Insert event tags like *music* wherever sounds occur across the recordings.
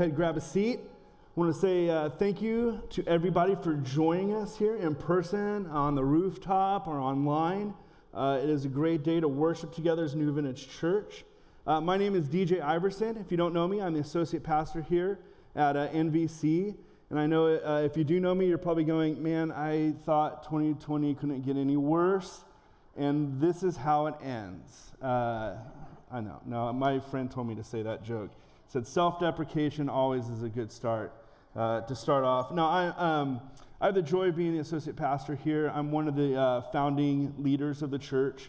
ahead and grab a seat. I want to say uh, thank you to everybody for joining us here in person, on the rooftop, or online. Uh, it is a great day to worship together as New Vintage Church. Uh, my name is DJ Iverson. If you don't know me, I'm the associate pastor here at uh, NVC. And I know uh, if you do know me, you're probably going, man, I thought 2020 couldn't get any worse. And this is how it ends. Uh, I know. No, my friend told me to say that joke said self-deprecation always is a good start uh, to start off. Now, I, um, I have the joy of being the associate pastor here. I'm one of the uh, founding leaders of the church.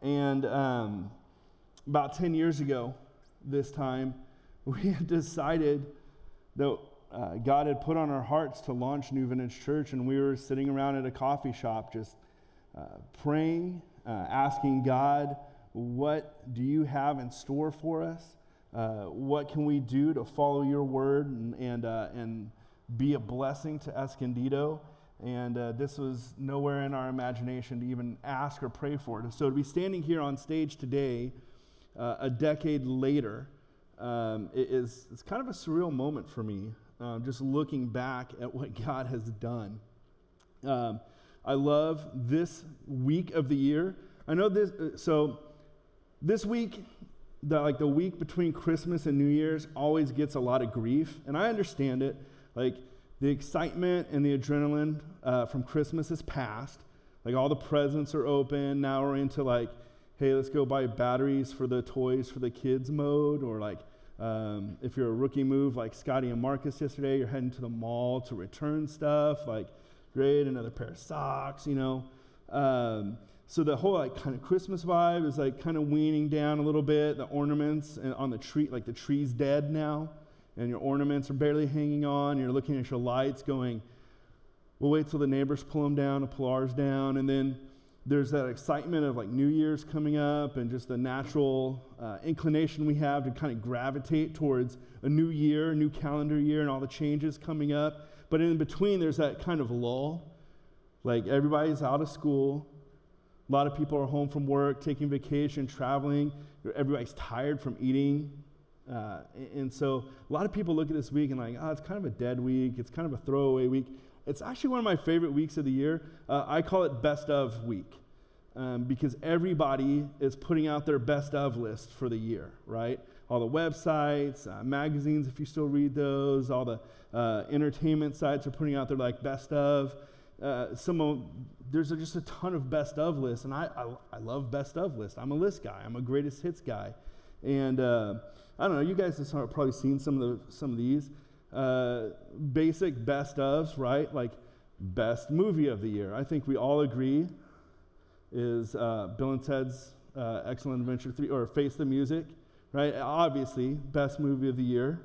And um, about 10 years ago, this time, *laughs* we had decided that uh, God had put on our hearts to launch New Vintage Church, and we were sitting around at a coffee shop just uh, praying, uh, asking God, What do you have in store for us? Uh, what can we do to follow your word and, and, uh, and be a blessing to Escondido? And uh, this was nowhere in our imagination to even ask or pray for it. So to be standing here on stage today, uh, a decade later, um, it is, it's kind of a surreal moment for me, uh, just looking back at what *laughs* God has done. Um, I love this week of the year. I know this, so this week the like the week between Christmas and New Year's always gets a lot of grief, and I understand it. Like the excitement and the adrenaline uh, from Christmas is past. Like all the presents are open. Now we're into like, hey, let's go buy batteries for the toys for the kids mode, or like um, if you're a rookie move like Scotty and Marcus yesterday, you're heading to the mall to return stuff. Like, great, another pair of socks, you know. Um, so the whole like kind of Christmas vibe is like kind of weaning down a little bit. The ornaments and on the tree, like the tree's dead now, and your ornaments are barely hanging on. You're looking at your lights, going, "We'll wait till the neighbors pull them down, and pull ours down." And then there's that excitement of like New Year's coming up, and just the natural uh, inclination we have to kind of gravitate towards a new year, a new calendar year, and all the changes coming up. But in between, there's that kind of lull, like everybody's out of school a lot of people are home from work, taking vacation, traveling. Everybody's tired from eating. Uh, and so a lot of people look at this week and like, oh, it's kind of a dead week. It's kind of a throwaway week. It's actually one of my favorite weeks of the year. Uh, I call it best of week um, because everybody is putting out their best of list for the year, right? All the websites, uh, magazines, if you still read those, all the uh, entertainment sites are putting out their like best of. Uh, some of, there's just a ton of best of lists, and I, I, I, love best of lists. I'm a list guy. I'm a greatest hits guy, and uh, I don't know. You guys have probably seen some of the some of these uh, basic best ofs, right? Like best movie of the year. I think we all agree is uh, Bill and Ted's uh, Excellent Adventure Three or Face the Music, right? Obviously, best movie of the year.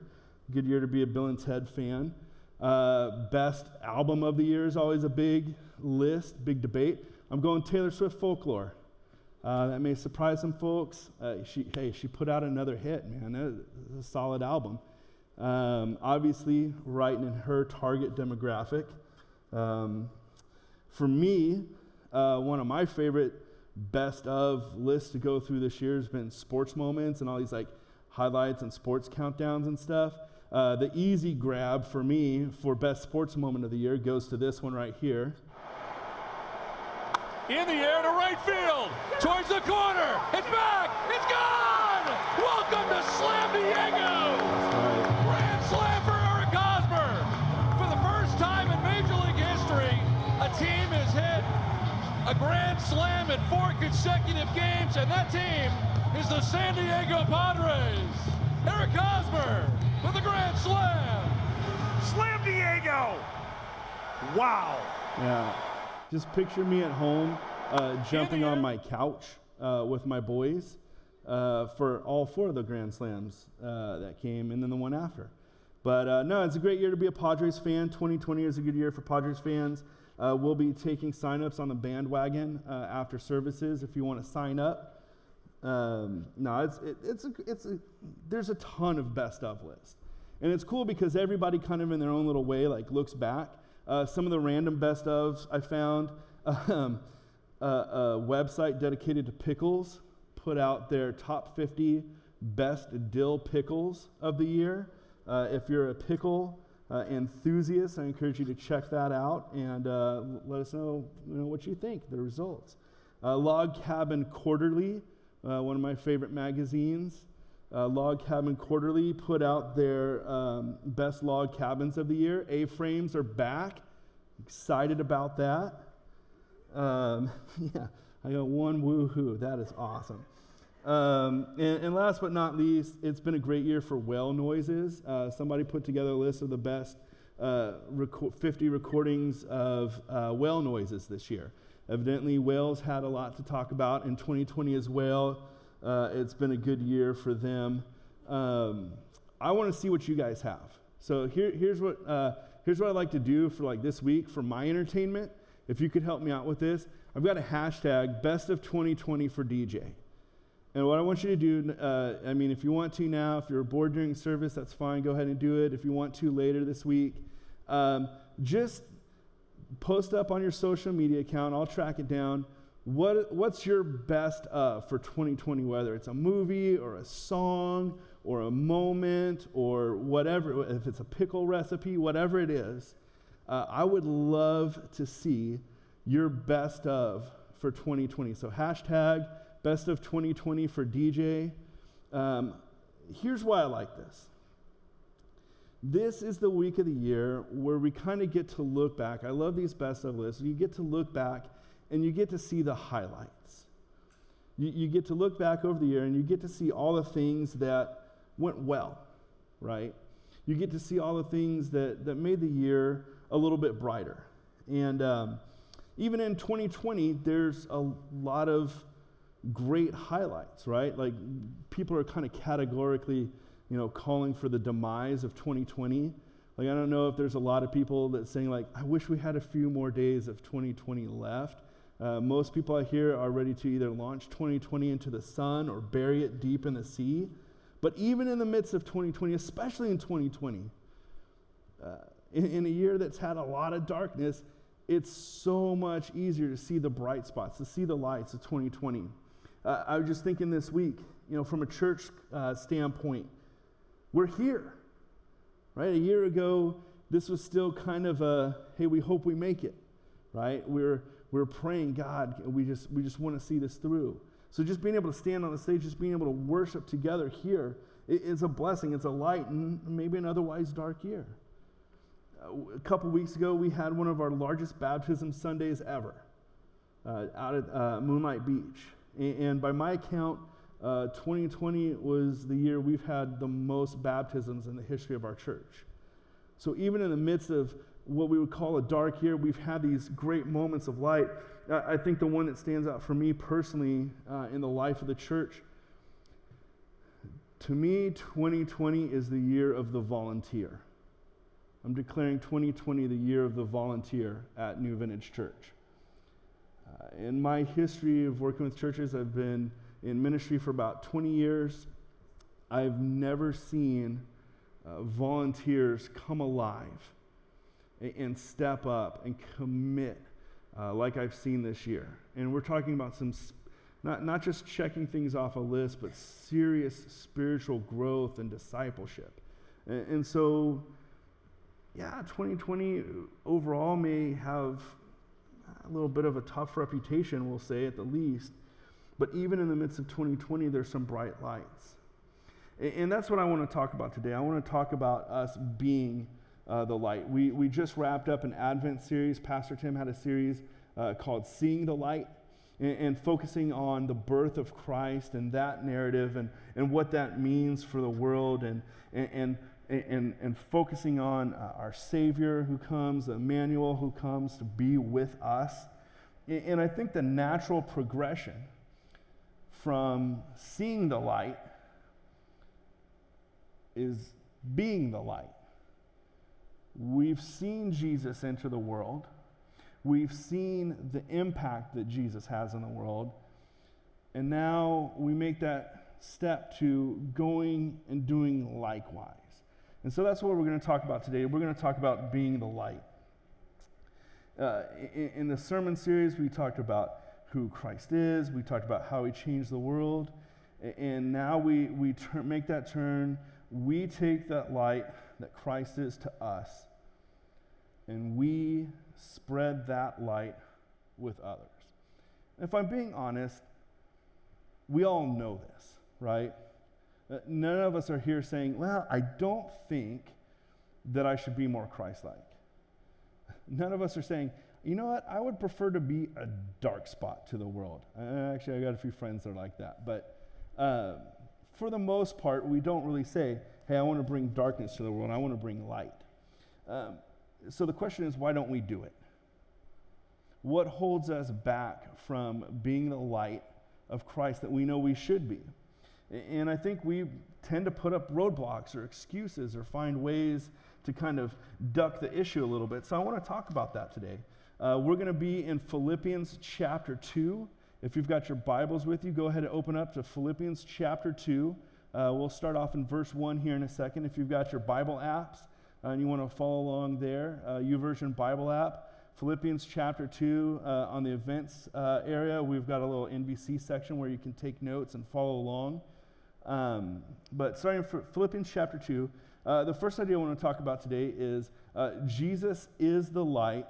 Good year to be a Bill and Ted fan. Uh, best album of the year is always a big list, big debate. I'm going Taylor Swift Folklore. Uh, that may surprise some folks. Uh, she, hey, she put out another hit, man. A solid album. Um, obviously, right in her target demographic. Um, for me, uh, one of my favorite best of lists to go through this year has been sports moments and all these like highlights and sports countdowns and stuff. Uh, the easy grab for me for best sports moment of the year goes to this one right here. In the air to right field, towards the corner. It's back. It's gone. Welcome to Slam Diego. Grand slam for Eric Hosmer. For the first time in Major League history, a team has hit a grand slam in four consecutive games, and that team is the San Diego Padres. Eric Hosmer with a grand slam. Slam Diego. Wow. Yeah. Just picture me at home uh, jumping on my couch uh, with my boys uh, for all four of the Grand Slams uh, that came and then the one after. But uh, no, it's a great year to be a Padres fan. 2020 is a good year for Padres fans. Uh, we'll be taking signups on the bandwagon after services if you want to sign up. Um, no, it's, it, it's, a, it's a, there's a ton of best of lists. And it's cool because everybody kind of in their own little way like looks back. Uh, some of the random best ofs I found, *laughs* um, a, a website dedicated to pickles put out their top 50 best dill pickles of the year. Uh, if you're a pickle uh, enthusiast, I encourage you to check that out and uh, let us know, you know what you think, the results. Uh, Log Cabin Quarterly, uh, one of my favorite magazines. Uh, log Cabin Quarterly put out their um, best log cabins of the year. A frames are back. Excited about that. Um, *laughs* yeah, I got one woohoo. That is awesome. Um, and, and, last but not least, it's been a great year for whale noises. Uh, somebody put together a list of the best uh, 50 recordings of uh, whale noises this year. Evidently, whales had a lot to talk about in 2020 as well. Uh, it's been a good year for them. Um, I want to see what you guys have. So here, here's what uh, here's what I'd like to do for like this week for my entertainment. If you could help me out with this, I've got a hashtag Best of 2020 for DJ. And what I want you to do, uh, I mean, if you want to now, if you're bored during service, that's fine. Go ahead and do it. If you want to later this week, um, just post up on your social media account. I'll track it down. What, what's your best of for 2020, whether it's a movie or a song or a moment or whatever, if it's a pickle recipe, whatever it is, uh, I would love to see your best of for 2020. So, hashtag best of 2020 for DJ. Um, here's why I like this. This is the week of the year where we kind of get to look back. I love these best of lists. You get to look back and you get to see the highlights. You, you get to look back over the year and you get to see all the things that went well, right? You get to see all the things that, that made the year a little bit brighter. And um, even in 2020, there's a lot of great highlights, right? Like people are kind of categorically, you know, calling for the demise of 2020. Like I don't know if there's a lot of people that saying like, I wish we had a few more days of 2020 left. Uh, most people I hear are ready to either launch 2020 into the sun or bury it deep in the sea. But even in the midst of 2020, especially in 2020, uh, in, in a year that's had a lot of darkness, it's so much easier to see the bright spots, to see the lights of 2020. Uh, I was just thinking this week, you know, from a church uh, standpoint, we're here, right? A year ago, this was still kind of a, hey, we hope we make it, right? We're, we're praying, God, we just, we just want to see this through. So just being able to stand on the stage, just being able to worship together here is a blessing. It's a light in maybe an otherwise dark year. A couple weeks ago, we had one of our largest baptism Sundays ever uh, out at uh, Moonlight Beach. And by my account, uh, 2020 was the year we've had the most baptisms in the history of our church. So even in the midst of what we would call a dark year, we've had these great moments of light. I think the one that stands out for me personally uh, in the life of the church, to me, 2020 is the year of the volunteer. I'm declaring 2020 the year of the volunteer at New Vintage Church. Uh, in my history of working with churches, I've been in ministry for about 20 years. I've never seen uh, volunteers come alive and, and, step up and commit uh, like I've seen this year. And we're talking about some, sp- not, not just checking things off a list, but serious spiritual growth and discipleship. And, and so, yeah, 2020 overall may have a little bit of a tough reputation, we'll say at the least. But even in the midst of 2020, there's some bright lights. And that's what I want to talk about today. I want to talk about us being uh, the light. We, we just wrapped up an Advent series. Pastor Tim had a series uh, called Seeing the Light and, and, focusing on the birth of Christ and that narrative and, and what that means for the world and, and, and and, and focusing on uh, our Savior who comes, Emmanuel who comes to be with us. And, and I think the natural progression from seeing the light is being the light. We've seen Jesus enter the world. We've seen the impact that Jesus has in the world. And now we make that step to going and doing likewise. And so that's what we're going to talk about today. We're going to talk about being the light. Uh, in, in, the sermon series, we talked about who Christ is, we talked about how he changed the world, and now we, we turn, make that turn we take that light that Christ is to us and we spread that light with others. If I'm being honest, we all know this, right? Uh, none of us are here saying, well, I don't think that I should be more Christ like. *laughs* None of us are saying, you know what, I would prefer to be a dark spot to the world. Actually, I got a few friends that are like that. But uh, for the most part, we don't really say, hey, I want to bring darkness to the world, I want to bring light. Um, so the question is, why don't we do it? What holds us back from being the light of Christ that we know we should be? And I think we tend to put up roadblocks or excuses or find ways to kind of duck the issue a little bit. So I want to talk about that today. Uh, we're going to be in Philippians chapter 2. If you've got your Bibles with you, go ahead and open up to Philippians chapter 2. Uh, we'll start off in verse 1 here in a second. If you've got your Bible apps uh, and you want to follow along there, uh, Bible app, Philippians chapter 2 uh, on the events uh, area, we've got a little NVC section where you can take notes and follow along. Um, but starting for Philippians chapter 2, uh, the first idea I want to talk about today is Jesus is the light,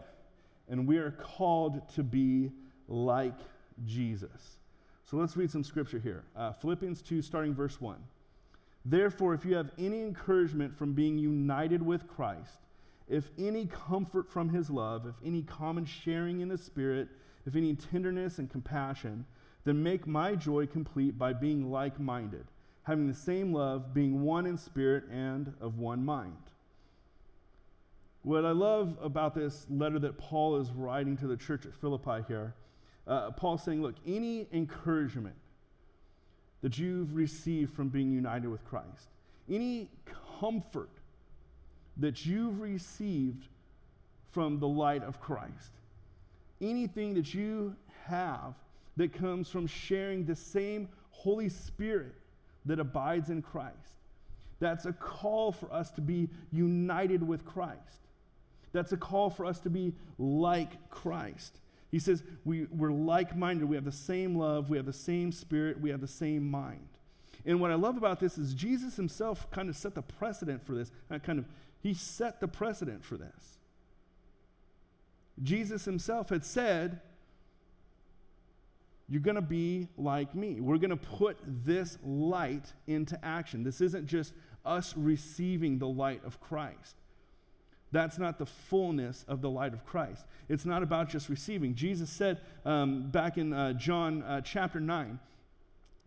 and we are called to be like Jesus. So let's read some scripture here. Uh, Philippians 2, starting verse 1. Therefore, if you have any encouragement from being united with Christ, if any comfort from his love, if any common sharing in the Spirit, if any tenderness and compassion, then make my joy complete by being like minded having the same love, being one in spirit and of one mind. What I love about this letter that Paul is writing to the church at Philippi here, uh, Paul's saying, look, any encouragement that you've received from being united with Christ, any comfort that you've received from the light of Christ, anything that you have that comes from sharing the same Holy Spirit that abides in Christ. That's a call for us to be united with Christ. That's a call for us to be like Christ. He says we, we're like minded. We have the same love. We have the same spirit. We have the same mind. And what I love about this is Jesus himself kind of set the precedent for this. Uh, kind of, he set the precedent for this. Jesus himself had said, you're going to be like me. We're going to put this light into action. This isn't just us receiving the light of Christ. That's not the fullness of the light of Christ. It's not about just receiving. Jesus said um, back in uh, John uh, chapter 9,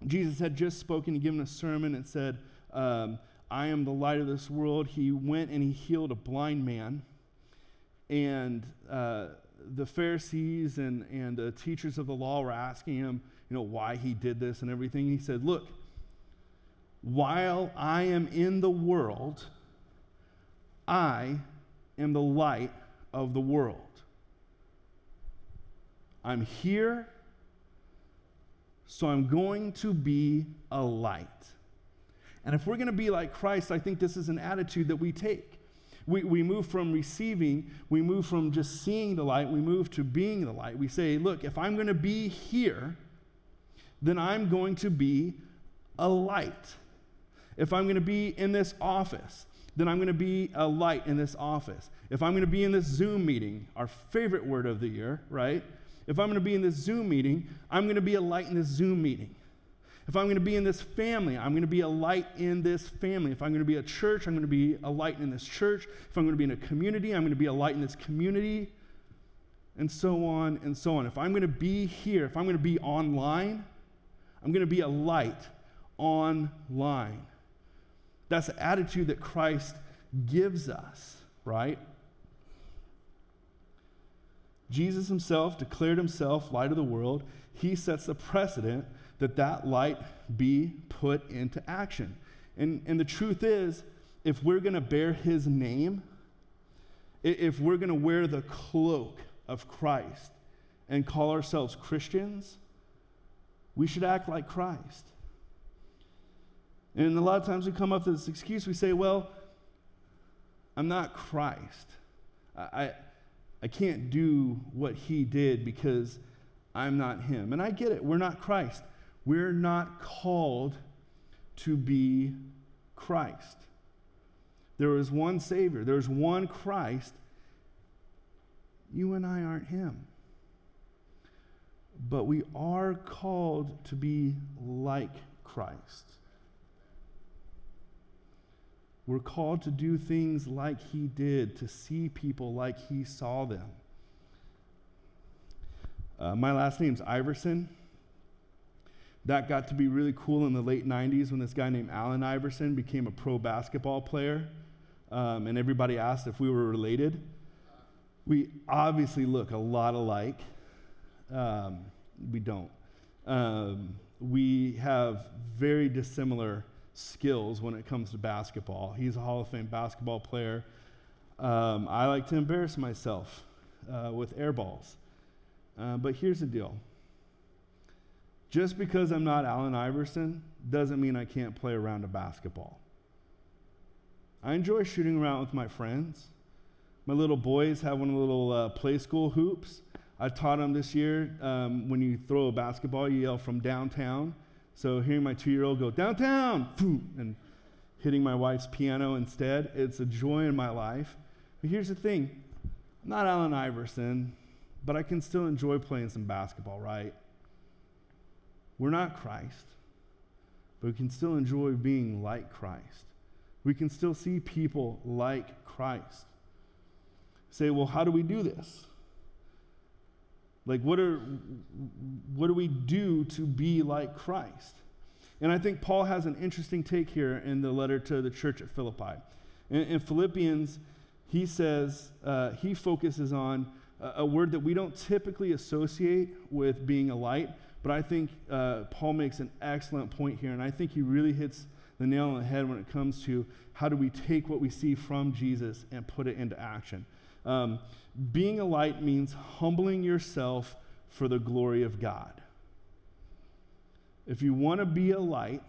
Jesus had just spoken, and given a sermon, and said, um, I am the light of this world. He went and he healed a blind man. And uh, the Pharisees and, and the teachers of the law were asking him, you know, why he did this and everything. He said, Look, while I am in the world, I am the light of the world. I'm here, so I'm going to be a light. And if we're going to be like Christ, I think this is an attitude that we take. We, we move from receiving, we move from just seeing the light, we move to being the light. We say, look, if I'm going to be here, then I'm going to be a light. If I'm going to be in this office, then I'm going to be a light in this office. If I'm going to be in this Zoom meeting, our favorite word of the year, right? If I'm going to be in this Zoom meeting, I'm going to be a light in this Zoom meeting. If I'm going to be in this family, I'm going to be a light in this family. If I'm going to be a church, I'm going to be a light in this church. If I'm going to be in a community, I'm going to be a light in this community. And so on and so on. If I'm going to be here, if I'm going to be online, I'm going to be a light online. That's the attitude that Christ gives us, right? Jesus himself declared himself light of the world. He sets the precedent that that light be put into action. And, and the truth is, if we're going to bear his name, if we're going to wear the cloak of Christ and call ourselves Christians, we should act like Christ. And a lot of times we come up with this excuse, we say, well, I'm not Christ. I, I, can't do what he did because I'm not him. And I get it, we're not Christ. We're not called to be Christ. There is one Savior, there's one Christ. You and I aren't Him. But we are called to be like Christ. We're called to do things like He did, to see people like He saw them. Uh, my last name's Iverson. That got to be really cool in the late 90s when this guy named Allen Iverson became a pro basketball player. Um, and everybody asked if we were related. We obviously look a lot alike. Um, we don't. Um, we have very dissimilar skills when it comes to basketball. He's a Hall of Fame basketball player. Um, I like to embarrass myself uh, with air balls. Uh, but here's the deal just because I'm not Allen Iverson doesn't mean I can't play around a basketball. I enjoy shooting around with my friends. My little boys have one of the little uh, play school hoops. I taught them this year um, when you throw a basketball, you yell from downtown. So hearing my two year old go, downtown, and hitting my wife's piano instead, it's a joy in my life. But here's the thing I'm not Allen Iverson but I can still enjoy playing some basketball, right? We're not Christ, but we can still enjoy being like Christ. We can still see people like Christ. Say, well, how do we do this? Like, what, are, what do we do to be like Christ? And I think Paul has an interesting take here in the letter to the church at Philippi. In, in Philippians, he says, uh, he focuses on a word that we don't typically associate with being a light, but I think uh, Paul makes an excellent point here, and I think he really hits the nail on the head when it comes to how do we take what we see from Jesus and put it into action. Um, being a light means humbling yourself for the glory of God. If you want to be a light,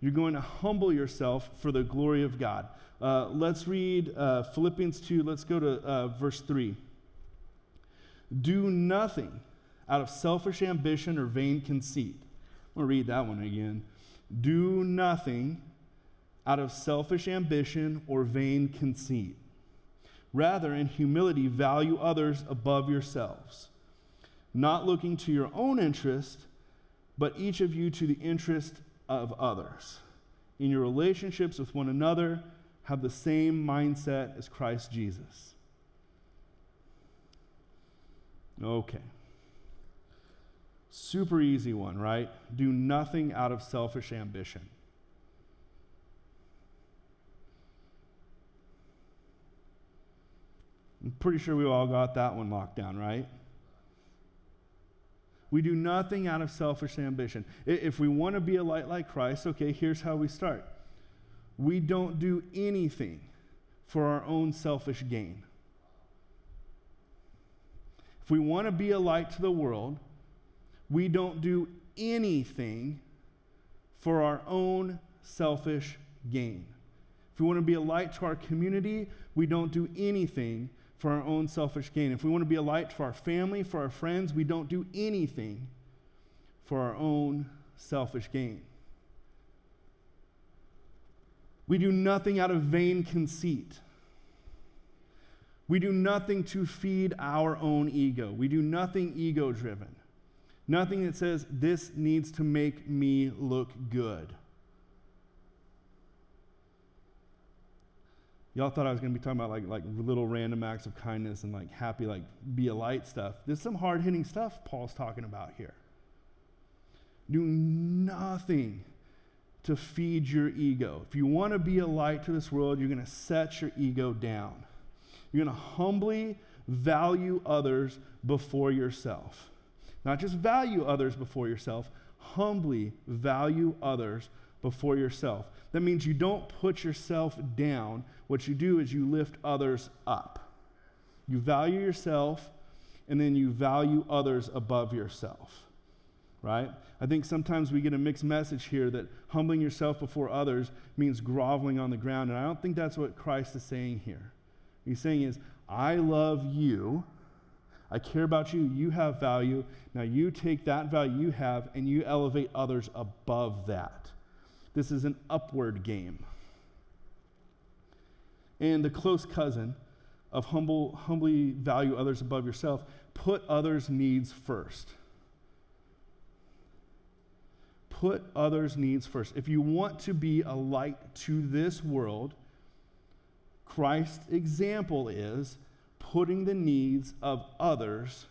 you're going to humble yourself for the glory of God. Uh, let's read uh, Philippians 2. Let's go to uh, verse 3. Do nothing out of selfish ambition or vain conceit. I'm going to read that one again. Do nothing out of selfish ambition or vain conceit. Rather, in humility, value others above yourselves, not looking to your own interest, but each of you to the interest of others. In your relationships with one another, have the same mindset as Christ Jesus Okay. Super easy one, right? Do nothing out of selfish ambition. I'm pretty sure we all got that one locked down, right? We do nothing out of selfish ambition. If we want to be a light like Christ, okay, here's how we start. We don't do anything for our own selfish gain. If we want to be a light to the world, we don't do anything for our own selfish gain. If we want to be a light to our community, we don't do anything for our own selfish gain. If we want to be a light for our family, for our friends, we don't do anything for our own selfish gain. We do nothing out of vain conceit. We do nothing to feed our own ego. We do nothing ego driven. Nothing that says, this needs to make me look good. Y'all thought I was going to be talking about like, like little random acts of kindness and like happy, like be a light stuff. There's some hard hitting stuff Paul's talking about here. Do nothing to feed your ego. If you want to be a light to this world, you're going to set your ego down. You're going to humbly value others before yourself. Not just value others before yourself, humbly value others before yourself. That means you don't put yourself down. What you do is you lift others up. You value yourself, and then you value others above yourself. Right? I think sometimes we get a mixed message here that humbling yourself before others means groveling on the ground. And I don't think that's what Christ is saying here he's saying is, I love you. I care about you. You have value. Now you take that value you have and you elevate others above that. This is an upward game. and the close cousin of humble, humbly value others above yourself, put others' needs first. Put others' needs first. If you want to be a light to this world, Christ's example is putting the needs of others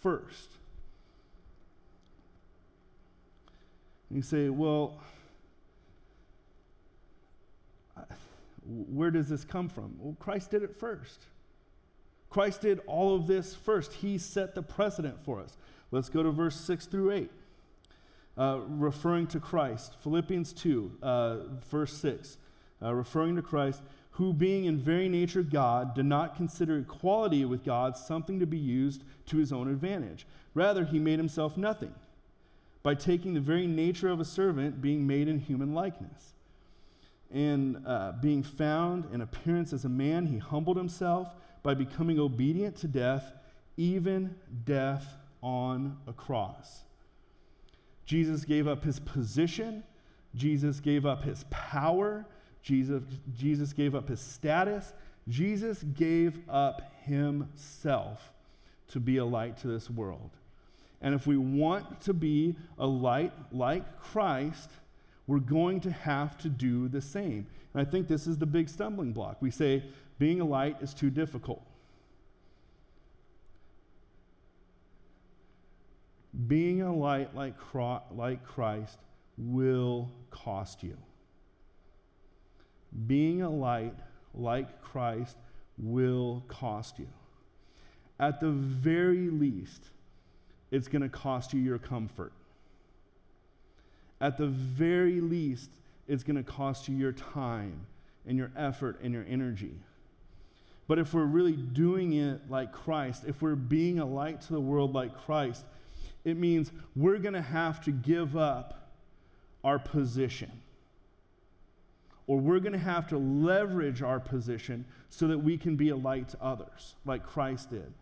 first. you say, well, where does this come from? Well, Christ did it first. Christ did all of this first. He set the precedent for us. Let's go to verse 6 through 8. Uh, referring to Christ, Philippians 2, uh, verse 6, uh, referring to Christ, who being in very nature God, did not consider equality with God something to be used to his own advantage. Rather, he made himself nothing by taking the very nature of a servant, being made in human likeness and uh, being found in appearance as a man, he humbled himself by becoming obedient to death, even death on a cross. Jesus gave up his position, Jesus gave up his power, Jesus, Jesus gave up his status, Jesus gave up himself to be a light to this world. And if we want to be a light like Christ, we're going to have to do the same. And I think this is the big stumbling block. We say being a light is too difficult. Being a light like, like Christ will cost you. Being a light like Christ will cost you. At the very least, it's going to cost you your comfort at the very least, it's going to cost you your time and your effort and your energy. But if we're really doing it like Christ, if we're being a light to the world like Christ, it means we're going to have to give up our position. Or we're going to have to leverage our position so that we can be a light to others, like Christ did.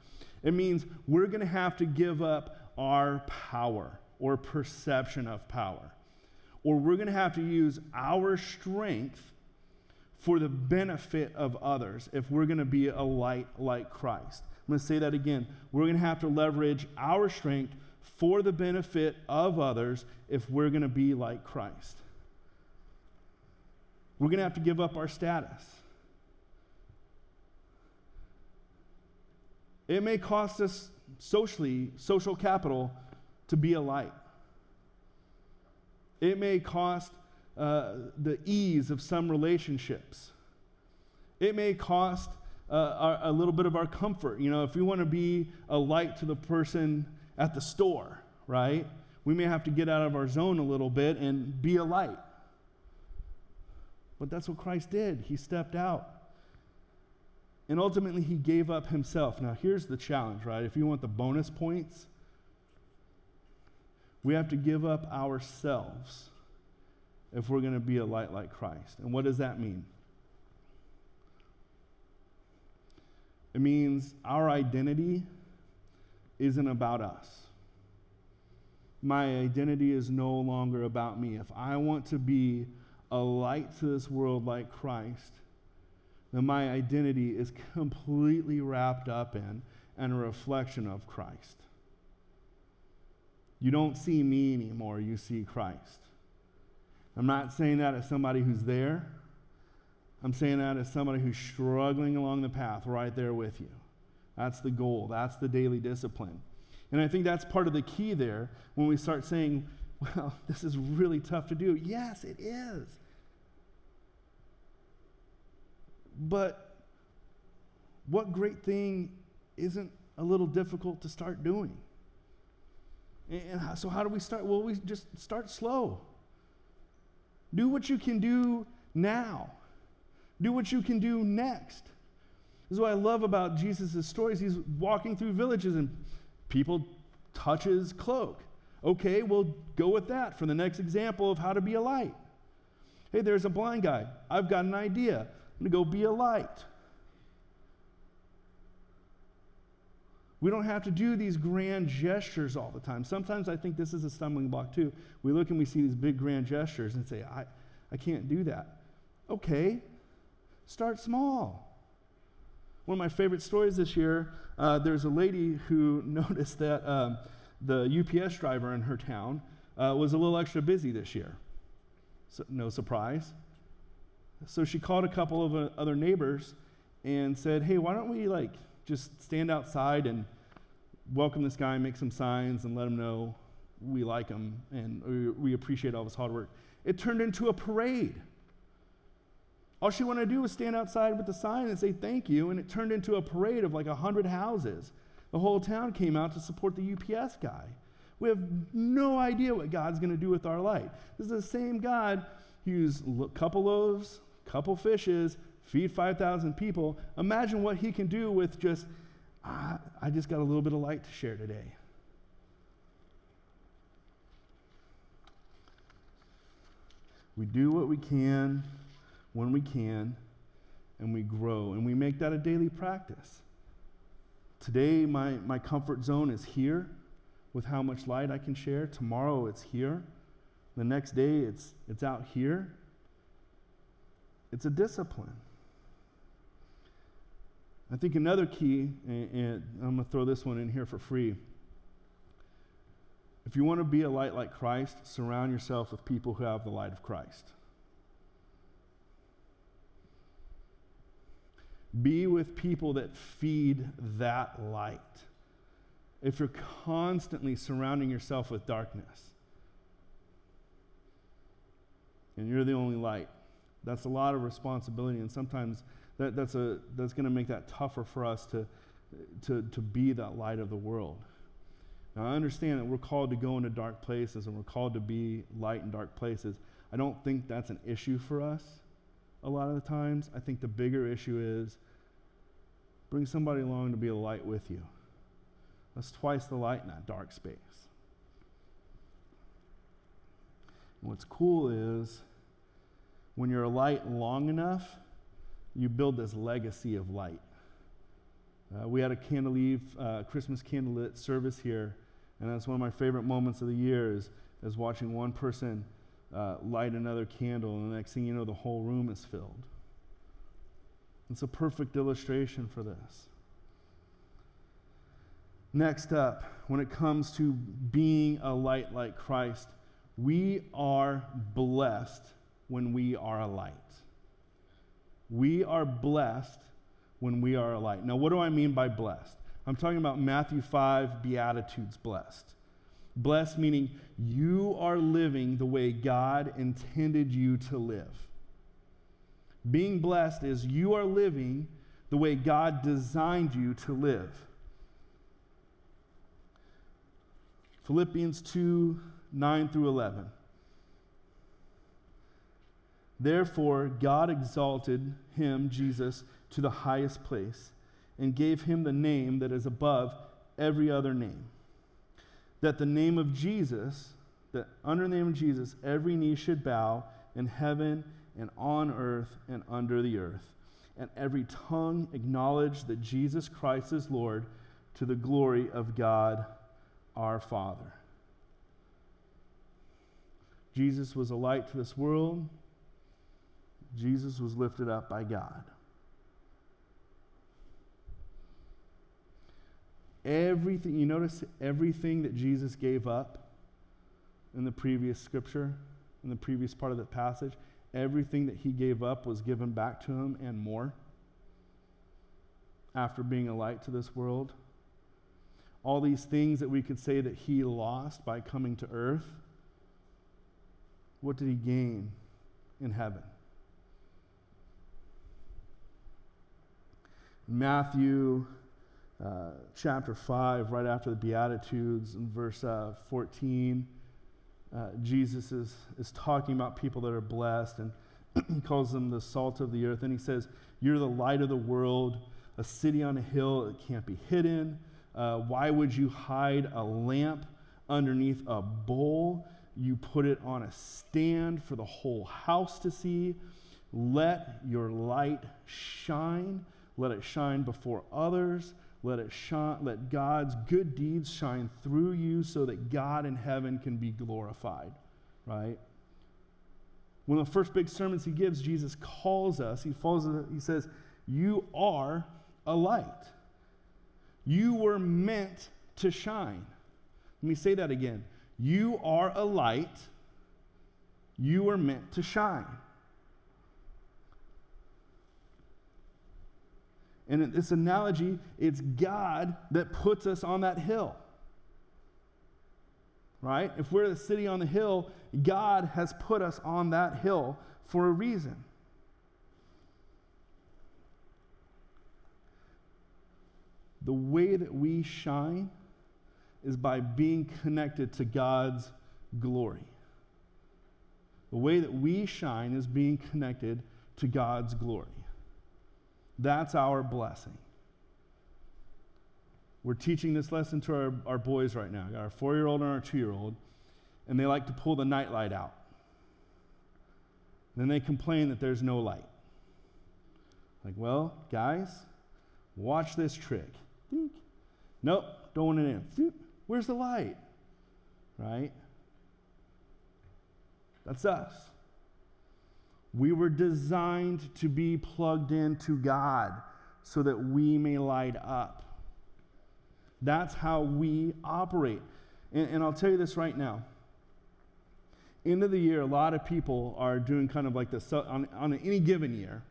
It means we're going to have to give up our power or perception of power or we're going to have to use our strength for the benefit of others if we're going to be a light like Christ. I'm going to say that again. We're going to have to leverage our strength for the benefit of others if we're going to be like Christ. We're going to have to give up our status. It may cost us socially, social capital to be a light. It may cost uh, the ease of some relationships. It may cost uh, our, a little bit of our comfort. You know, if we want to be a light to the person at the store, right? We may have to get out of our zone a little bit and be a light. But that's what Christ did. He stepped out. And ultimately, he gave up himself. Now, here's the challenge, right? If you want the bonus points, we have to give up ourselves if we're going to be a light like Christ. And what does that mean? It means our identity isn't about us. My identity is no longer about me. If I want to be a light to this world like Christ, then my identity is completely wrapped up in and a reflection of Christ. You don't see me anymore, you see Christ. I'm not saying that as somebody who's there. I'm saying that as somebody who's struggling along the path right there with you. That's the goal, that's the daily discipline. And I think that's part of the key there when we start saying, *laughs* well, this is really tough to do. Yes, it is. But what great thing isn't a little difficult to start doing? And so, how do we start? Well, we just start slow. Do what you can do now, do what you can do next. This is what I love about Jesus' stories. He's walking through villages and people touch his cloak. Okay, we'll go with that for the next example of how to be a light. Hey, there's a blind guy. I've got an idea. I'm going to go be a light. We don't have to do these grand gestures all the time. Sometimes I think this is a stumbling block too. We look and we see these big grand gestures and say, I, I can't do that. Okay, Start small. One of my favorite stories this year uh, there's a lady who *laughs* noticed that um, the UPS driver in her town uh, was a little extra busy this year. So, no surprise. So she called a couple of uh, other neighbors and said, Hey, why don't we like just stand outside and welcome this guy, make some signs, and let him know we like him and we, appreciate all his hard work. It turned into a parade. All she wanted to do was stand outside with the sign and say thank you, and it turned into a parade of like 100 houses. The whole town came out to support the UPS guy. We have no idea what God's going to do with our light. This is the same God who used a couple loaves, couple fishes, feed 5,000 people. Imagine what he can do with just, ah, I just got a little bit of light to share today. We do what we can when we can, and we grow, and we make that a daily practice. Today, my, my comfort zone is here with how much light I can share. Tomorrow, it's here. The next day, it's, it's out here. It's a discipline. I think another key, and, and I'm going to throw this one in here for free. If you want to be a light like Christ, surround yourself with people who have the light of Christ. Be with people that feed that light. If you're constantly surrounding yourself with darkness and you're the only light, that's a lot of responsibility. And sometimes that, that's, a, that's going to make that tougher for us to, to, to be that light of the world. Now, I understand that we're called to go into dark places and we're called to be light in dark places. I don't think that's an issue for us a lot of the times. I think the bigger issue is bring somebody along to be a light with you. That's twice the light in that dark space. And what's cool is when you're a light long enough, you build this legacy of light. Uh, we had a candle eve, uh, Christmas candlelit service here, and that's one of my favorite moments of the year is, is watching one person uh, light another candle, and the next thing you know, the whole room is filled. It's a perfect illustration for this. Next up, when it comes to being a light like Christ, we are blessed when we are a light. We are blessed when we are a light. Now, what do I mean by blessed? I'm talking about Matthew 5, Beatitudes blessed. Blessed meaning you are living the way God intended you to live. Being blessed is you are living the way God designed you to live. Philippians 2 9 through 11. Therefore, God exalted him, Jesus, to the highest place and gave him the name that is above every other name. That the name of Jesus, that under the name of Jesus, every knee should bow in heaven and on earth and under the earth, and every tongue acknowledge that Jesus Christ is Lord to the glory of God our Father. Jesus was a light to this world. Jesus was lifted up by God. Everything, you notice everything that Jesus gave up in the previous scripture, in the previous part of the passage, everything that he gave up was given back to him and more after being a light to this world. All these things that we could say that he lost by coming to earth, what did he gain in heaven? Matthew uh, chapter 5, right after the Beatitudes, in verse uh, 14, uh, Jesus is, is talking about people that are blessed and *clears throat* he calls them the salt of the earth. And he says, You're the light of the world, a city on a hill that can't be hidden. Uh, why would you hide a lamp underneath a bowl? You put it on a stand for the whole house to see. Let your light shine. Let it shine before others let it shine, let God's good deeds shine through you so that God in heaven can be glorified, right? One of the first big sermons he gives, Jesus calls us, he, falls, he says, You are a light. You were meant to shine. Let me say that again. You are a light. You were meant to shine. And in this analogy, it's God that puts us on that hill. Right? If we're the city on the hill, God has put us on that hill for a reason. The way that we shine is by being connected to God's glory. The way that we shine is being connected to God's glory. That's our blessing. We're teaching this lesson to our, our boys right now. our four year old and our two year old, and they like to pull the nightlight out. Then they complain that there's no light. Like, well, guys, watch this trick. Nope, don't want it in. Where's the light? Right? That's us. We were designed to be plugged into God so that we may light up. That's how we operate. And, and, I'll tell you this right now. End of the year, a lot of people are doing kind of like this on, on any given year,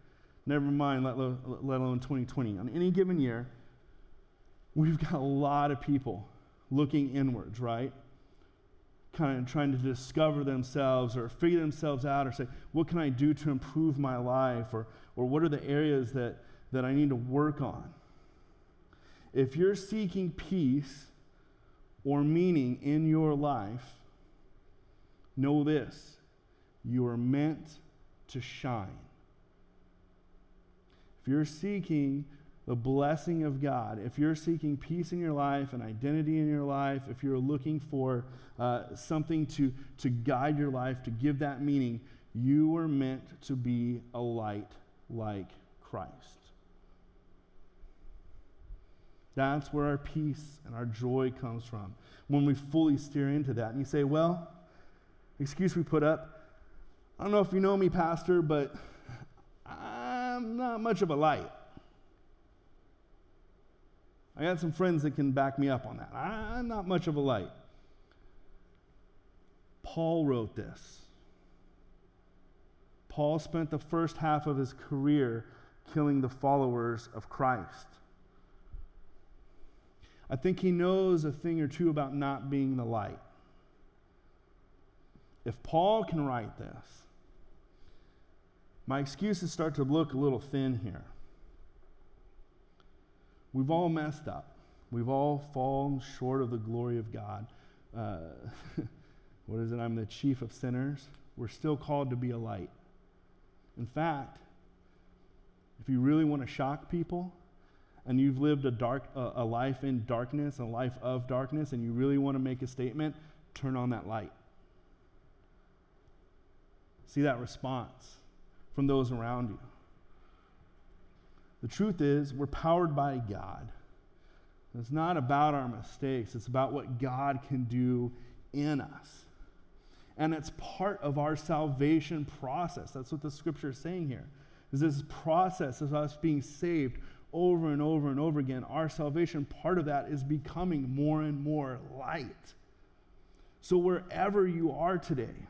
never mind, let, let alone 2020. On any given year, we've got a lot of people looking inwards, right? Kind of trying to discover themselves or figure themselves out or say, what can I do to improve my life? Or, or what are the areas that, that I need to work on? If you're seeking peace or meaning in your life, know this you are meant to shine. If you're seeking the blessing of God, if you're seeking peace in your life, an identity in your life, if you're looking for uh, something to, to guide your life, to give that meaning, you were meant to be a light like Christ. That's where our peace and our joy comes from when we fully steer into that. And you say, well, excuse we put up, I don't know if you know me, Pastor, but I'm not much of a light. I got some friends that can back me up on that. I'm not much of a light. Paul wrote this. Paul spent the first half of his career killing the followers of Christ. I think he knows a thing or two about not being the light. If Paul can write this, my excuses start to look a little thin here. We've all messed up. We've all fallen short of the glory of God. Uh, *laughs* what is it? I'm the chief of sinners. We're still called to be a light. In fact, if you really want to shock people, and you've lived a dark a life in darkness, a life of darkness, and you really want to make a statement, turn on that light. See that response from those around you. The truth is, we're powered by God. It's not about our mistakes, it's about what God can do in us. And it's part of our salvation process. That's what the scripture is saying here. Is this process of us being saved over and over and over again. Our salvation, part of that is becoming more and more light. So wherever you are today,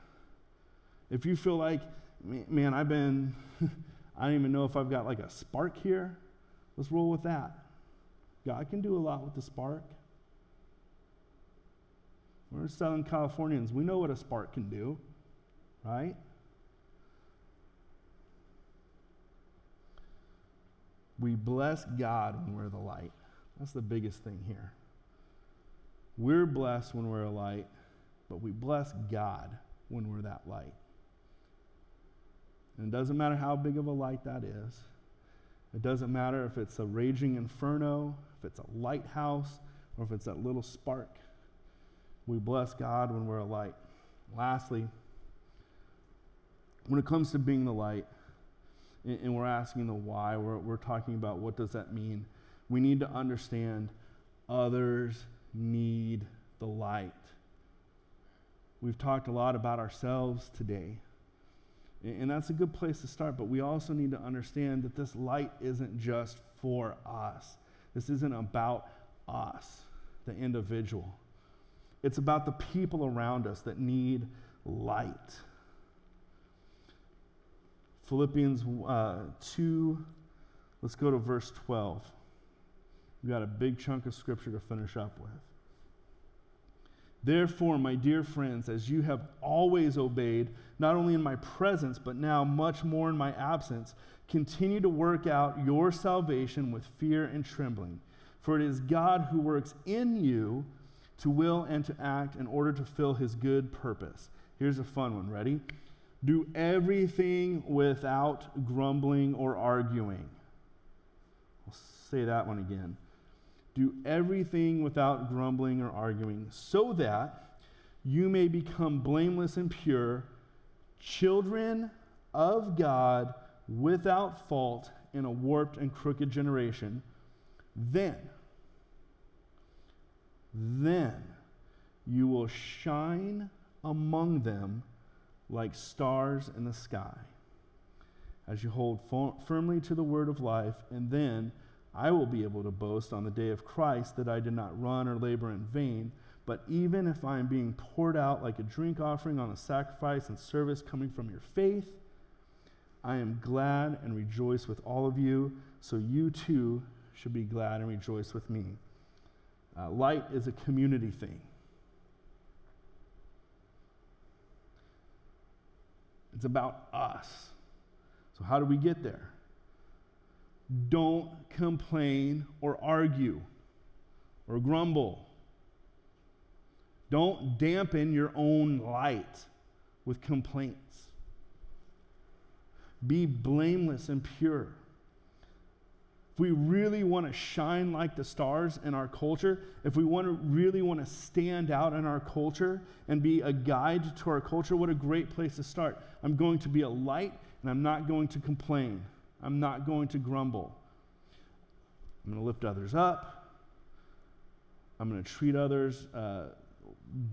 if you feel like, man, I've been *laughs* I don't even know if I've got like a spark here. Let's roll with that. God can do a lot with the spark. We're Southern Californians. We know what a spark can do, right? We bless God when we're the light. That's the biggest thing here. We're blessed when we're a light, but we bless God when we're that light. And it doesn't matter how big of a light that is. It doesn't matter if it's a raging inferno, if it's a lighthouse, or if it's that little spark. We bless God when we're a light. Lastly, when it comes to being the light, and we're asking the why, we're, we're talking about what does that mean, we need to understand others need the light. We've talked a lot about ourselves today. And that's a good place to start, but we also need to understand that this light isn't just for us. This isn't about us, the individual. It's about the people around us that need light. Philippians uh, 2, let's go to verse 12. We've got a big chunk of scripture to finish up with. Therefore, my dear friends, as you have always obeyed, not only in my presence, but now much more in my absence, continue to work out your salvation with fear and trembling. For it is God who works in you to will and to act in order to fill his good purpose. Here's a fun one. Ready? Do everything without grumbling or arguing. I'll say that one again. Do everything without grumbling or arguing, so that you may become blameless and pure, children of God without fault in a warped and crooked generation. Then, then you will shine among them like stars in the sky as you hold firmly to the word of life, and then I will be able to boast on the day of Christ that I did not run or labor in vain. But even if I am being poured out like a drink offering on a sacrifice and service coming from your faith, I am glad and rejoice with all of you, so you too should be glad and rejoice with me. Uh, light is a community thing. It's about us. So, how do we get there? Don't complain or argue or grumble. Don't dampen your own light with complaints. Be blameless and pure. If we really want to shine like the stars in our culture, if we want to really want to stand out in our culture and be a guide to our culture, what a great place to start. I'm going to be a light and I'm not going to complain. I'm not going to grumble. I'm going to lift others up. I'm going to treat others uh,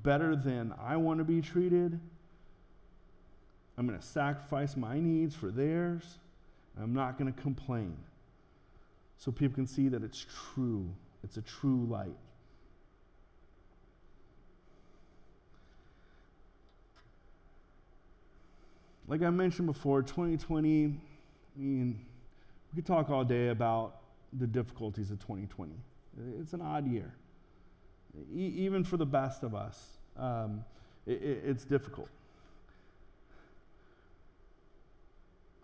better than I want to be treated. I'm going to sacrifice my needs for theirs. I'm not going to complain. So people can see that it's true. It's a true light. Like I mentioned before, 2020, I mean, we could talk all day about the difficulties of 2020. It's an odd year. E- even for the best of us, um, it, it, it's difficult.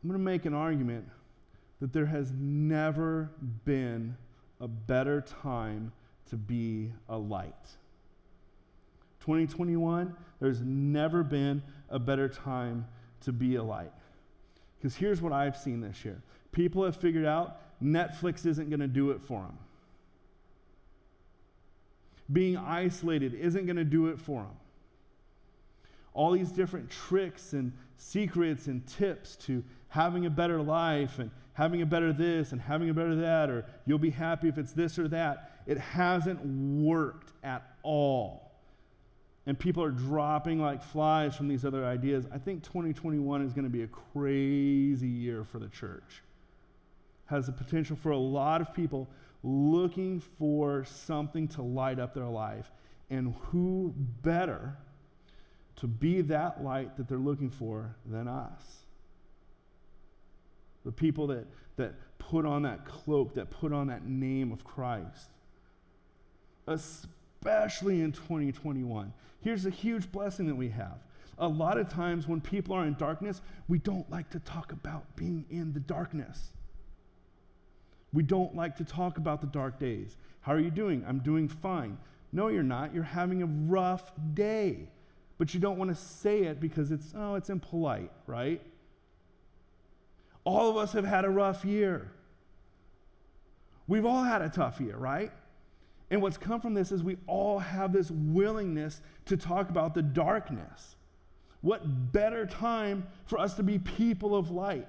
I'm going to make an argument that there has never been a better time to be a light. 2021, there's never been a better time to be a light. Because here's what I've seen this year people have figured out Netflix isn't going to do it for them. Being isolated isn't going to do it for them. All these different tricks and secrets and tips to having a better life and having a better this and having a better that, or you'll be happy if it's this or that, it hasn't worked at all. And people are dropping like flies from these other ideas. I think 2021 is going to be a crazy year for the church has the potential for a lot of people looking for something to light up their life. And who better to be that light that they're looking for than us? The people that, that put on that cloak, that put on that name of Christ. Especially in 2021. Here's a huge blessing that we have. A lot of times when people are in darkness, we don't like to talk about being in the darkness. We don't like to talk about the dark days. How are you doing? I'm doing fine. No, you're not. You're having a rough day. But you don't want to say it because it's, oh, it's impolite, right? All of us have had a rough year. We've all had a tough year, right? And what's come from this is we all have this willingness to talk about the darkness. What better time for us to be people of light?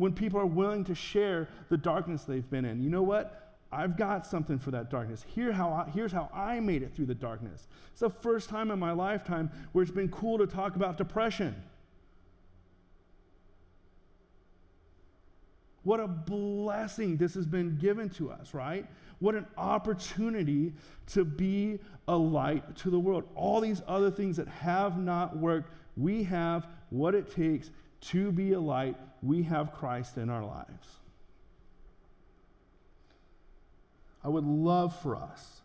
when people are willing to share the darkness they've been in. You know what? I've got something for that darkness. Here how I, here's how I made it through the darkness. It's the first time in my lifetime where it's been cool to talk about depression. What a blessing this has been given to us, right? What an opportunity to be a light to the world. All these other things that have not worked, we have what it takes to be a light. We have Christ in our lives. I would love for us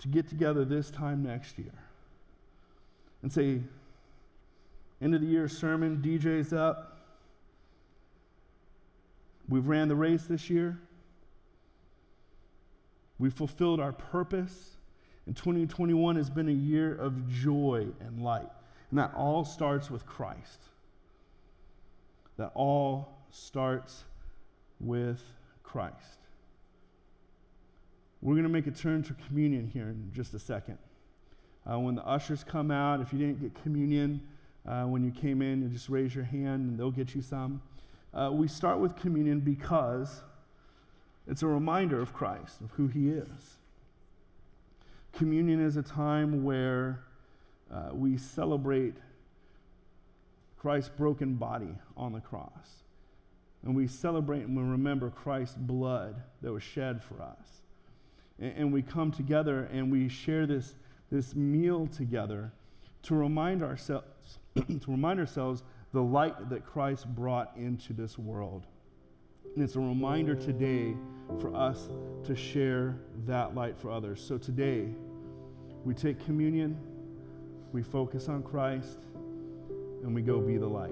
to get together this time next year and say, end of the year sermon, DJ's up. We've ran the race this year. We've fulfilled our purpose. And 2021 has been a year of joy and light. And that all starts with Christ. That all starts with Christ. We're going to make a turn to communion here in just a second. Uh, when the ushers come out, if you didn't get communion uh, when you came in, you just raise your hand and they'll get you some. Uh, we start with communion because it's a reminder of Christ, of who he is. Communion is a time where uh, we celebrate Christ's broken body on the cross. And we celebrate and we remember Christ's blood that was shed for us. And, and we come together and we share this, this meal together to remind ourselves *clears throat* to remind ourselves the light that Christ brought into this world. And it's a reminder today for us to share that light for others. So today, we take communion, we focus on Christ, and we go be the light.